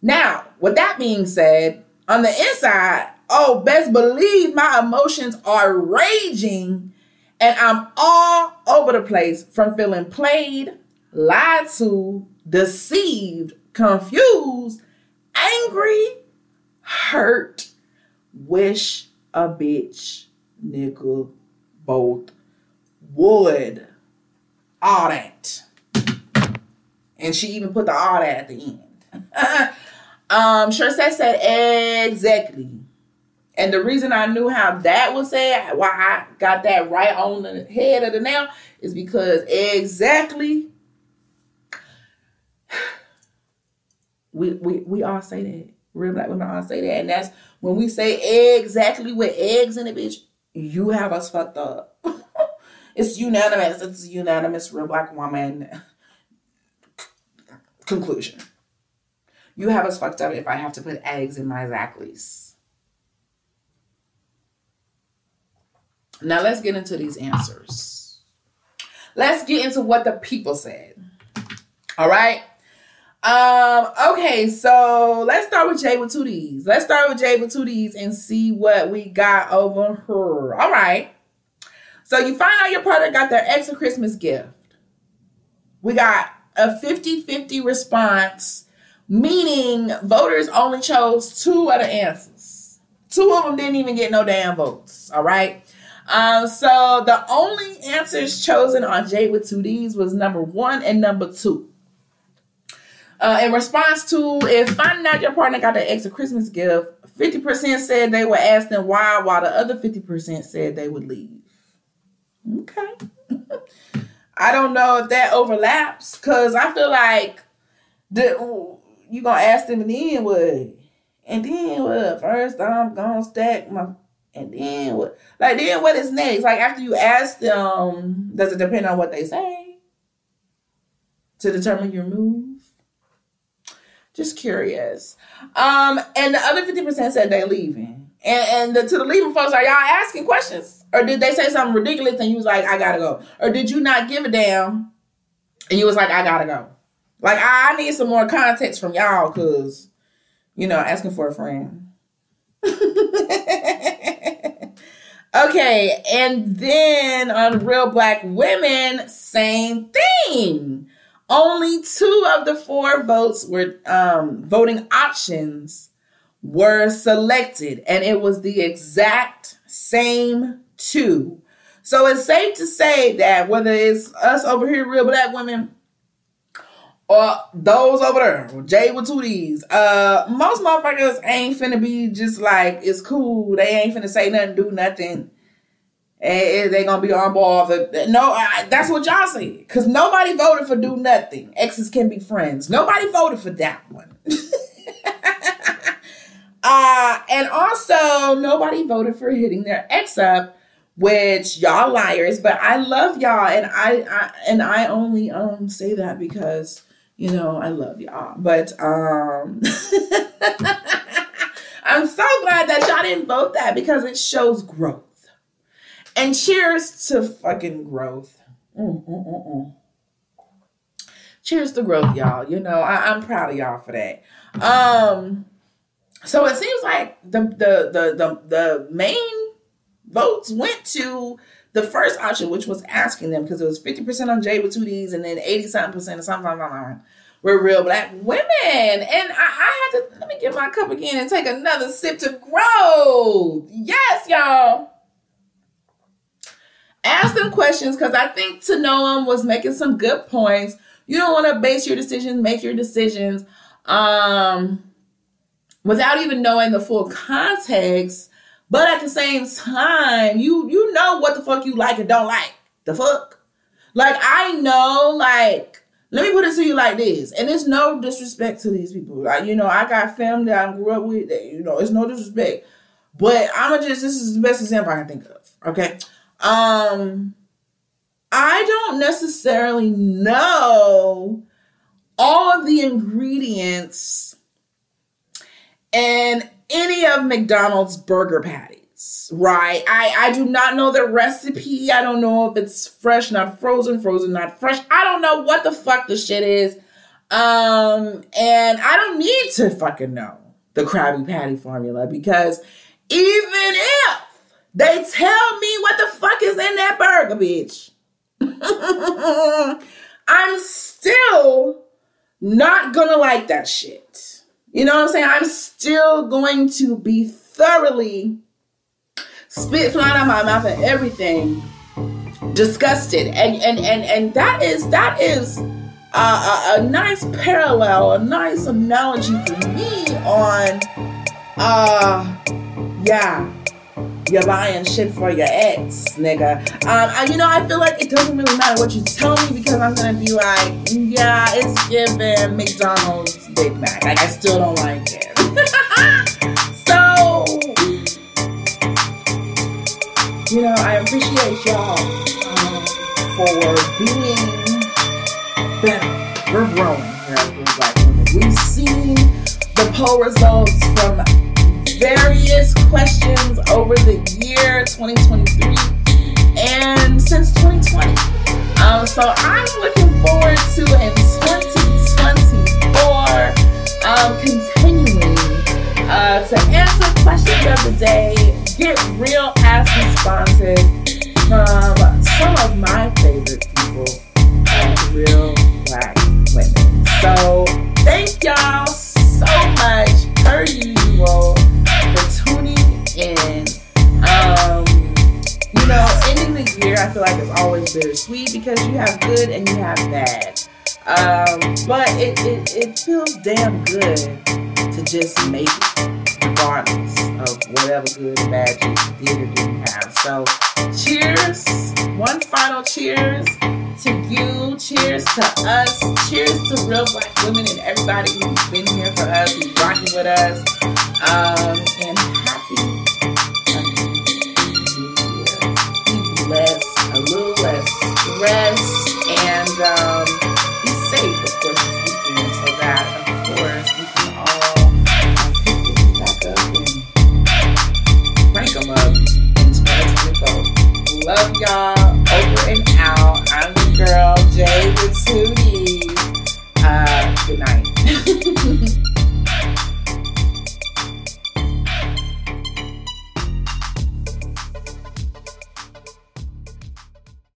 Now, with that being said, on the inside, oh, best believe my emotions are raging and I'm all over the place from feeling played, lied to, deceived, confused, angry, hurt, wish a bitch, nigga, both would. All that. And she even put the all that at the end. <laughs> um, sure said said exactly. And the reason I knew how that was said, why I got that right on the head of the nail, is because exactly we we we all say that. Real black women all say that. And that's when we say exactly with eggs in it, bitch, you have us fucked up. <laughs> it's unanimous. It's a unanimous real black woman conclusion. You have us fucked up if I have to put eggs in my Zachlys. Now let's get into these answers. Let's get into what the people said. All right. Um, okay, so let's start with Jay with two D's. Let's start with Jay with two D's and see what we got over her. All right. So you find out your partner got their ex a Christmas gift. We got a 50-50 response, meaning voters only chose two of the answers. Two of them didn't even get no damn votes. All right. Um, so the only answers chosen on Jay with two D's was number one and number two. Uh, in response to if finding out your partner got the ex a Christmas gift, 50% said they would ask them why, while the other 50% said they would leave. Okay. <laughs> I don't know if that overlaps because I feel like the, you gonna ask them and then what? And then what? First I'm gonna stack my and then what? Like then what is next? Like after you ask them, does it depend on what they say to determine your move? Just curious. Um, and the other 50% said they leaving. And, and the, to the leaving folks, are y'all asking questions? Or did they say something ridiculous and you was like, I gotta go? Or did you not give a damn and you was like, I gotta go? Like, I, I need some more context from y'all because, you know, asking for a friend. <laughs> okay, and then on Real Black Women, same thing. Only two of the four votes were um, voting options were selected, and it was the exact same two. So it's safe to say that whether it's us over here, real black women, or those over there, Jay with two D's, uh, most motherfuckers ain't finna be just like it's cool. They ain't finna say nothing, do nothing and they gonna be on board. For, no, I, that's what y'all say. Cause nobody voted for do nothing. Exes can be friends. Nobody voted for that one. <laughs> uh, and also nobody voted for hitting their ex up, which y'all liars. But I love y'all, and I, I and I only um say that because you know I love y'all. But um. <laughs> I'm so glad that y'all didn't vote that because it shows growth. And cheers to fucking growth. Mm, mm, mm, mm. cheers to growth, y'all. You know, I, I'm proud of y'all for that. Um, so it seems like the the the the, the main votes went to the first option, which was asking them because it was 50% on Jay with two D's and then 80 something percent or something, something, something were real black women. And I, I had to let me get my cup again and take another sip to grow. Yes, y'all ask them questions because I think to know them was making some good points. You don't want to base your decisions, make your decisions um, without even knowing the full context. But at the same time, you you know what the fuck you like and don't like. The fuck? Like I know, like, let me put it to you like this. And it's no disrespect to these people. Like, you know, I got family I grew up with, that, you know, it's no disrespect. But I'ma just this is the best example I can think of. Okay. Um, I don't necessarily know all of the ingredients in any of McDonald's burger patties, right? I, I do not know the recipe. I don't know if it's fresh, not frozen, frozen, not fresh. I don't know what the fuck the shit is. Um, and I don't need to fucking know the Krabby Patty formula because even if they tell me what the fuck is in that burger, bitch, <laughs> I'm still not gonna like that shit. You know what I'm saying? I'm still going to be thoroughly spit flying out my mouth and everything disgusted and and and and that is that is a, a, a nice parallel a nice analogy for me on uh yeah you're buying shit for your ex nigga um I, you know i feel like it doesn't really matter what you tell me because i'm gonna be like yeah it's given mcdonald's big mac like i still don't like it <laughs> so you know, I appreciate y'all um, for being better. We're growing here. We've seen the poll results from various questions over the year 2023 and since 2020. Um, so I'm looking forward to in 2024 um, continuing uh, to answer questions of the day, get real ass responses from some of my favorite people, real black women. So thank y'all feel like it's always bittersweet because you have good and you have bad. Um, but it, it, it feels damn good to just make it, regardless of whatever good and bad you did or didn't have. So, cheers. One final cheers to you. Cheers to us. Cheers to real black women and everybody who's been here for us, who's rocking with us. Um, and happy year. Be blessed, a little less stress and um, be safe, of course, this weekend, so that, of course, we can all pick back up and crank them up and spread to the Love y'all. Over and out. I'm the girl, Jay with two D's. Uh, good night.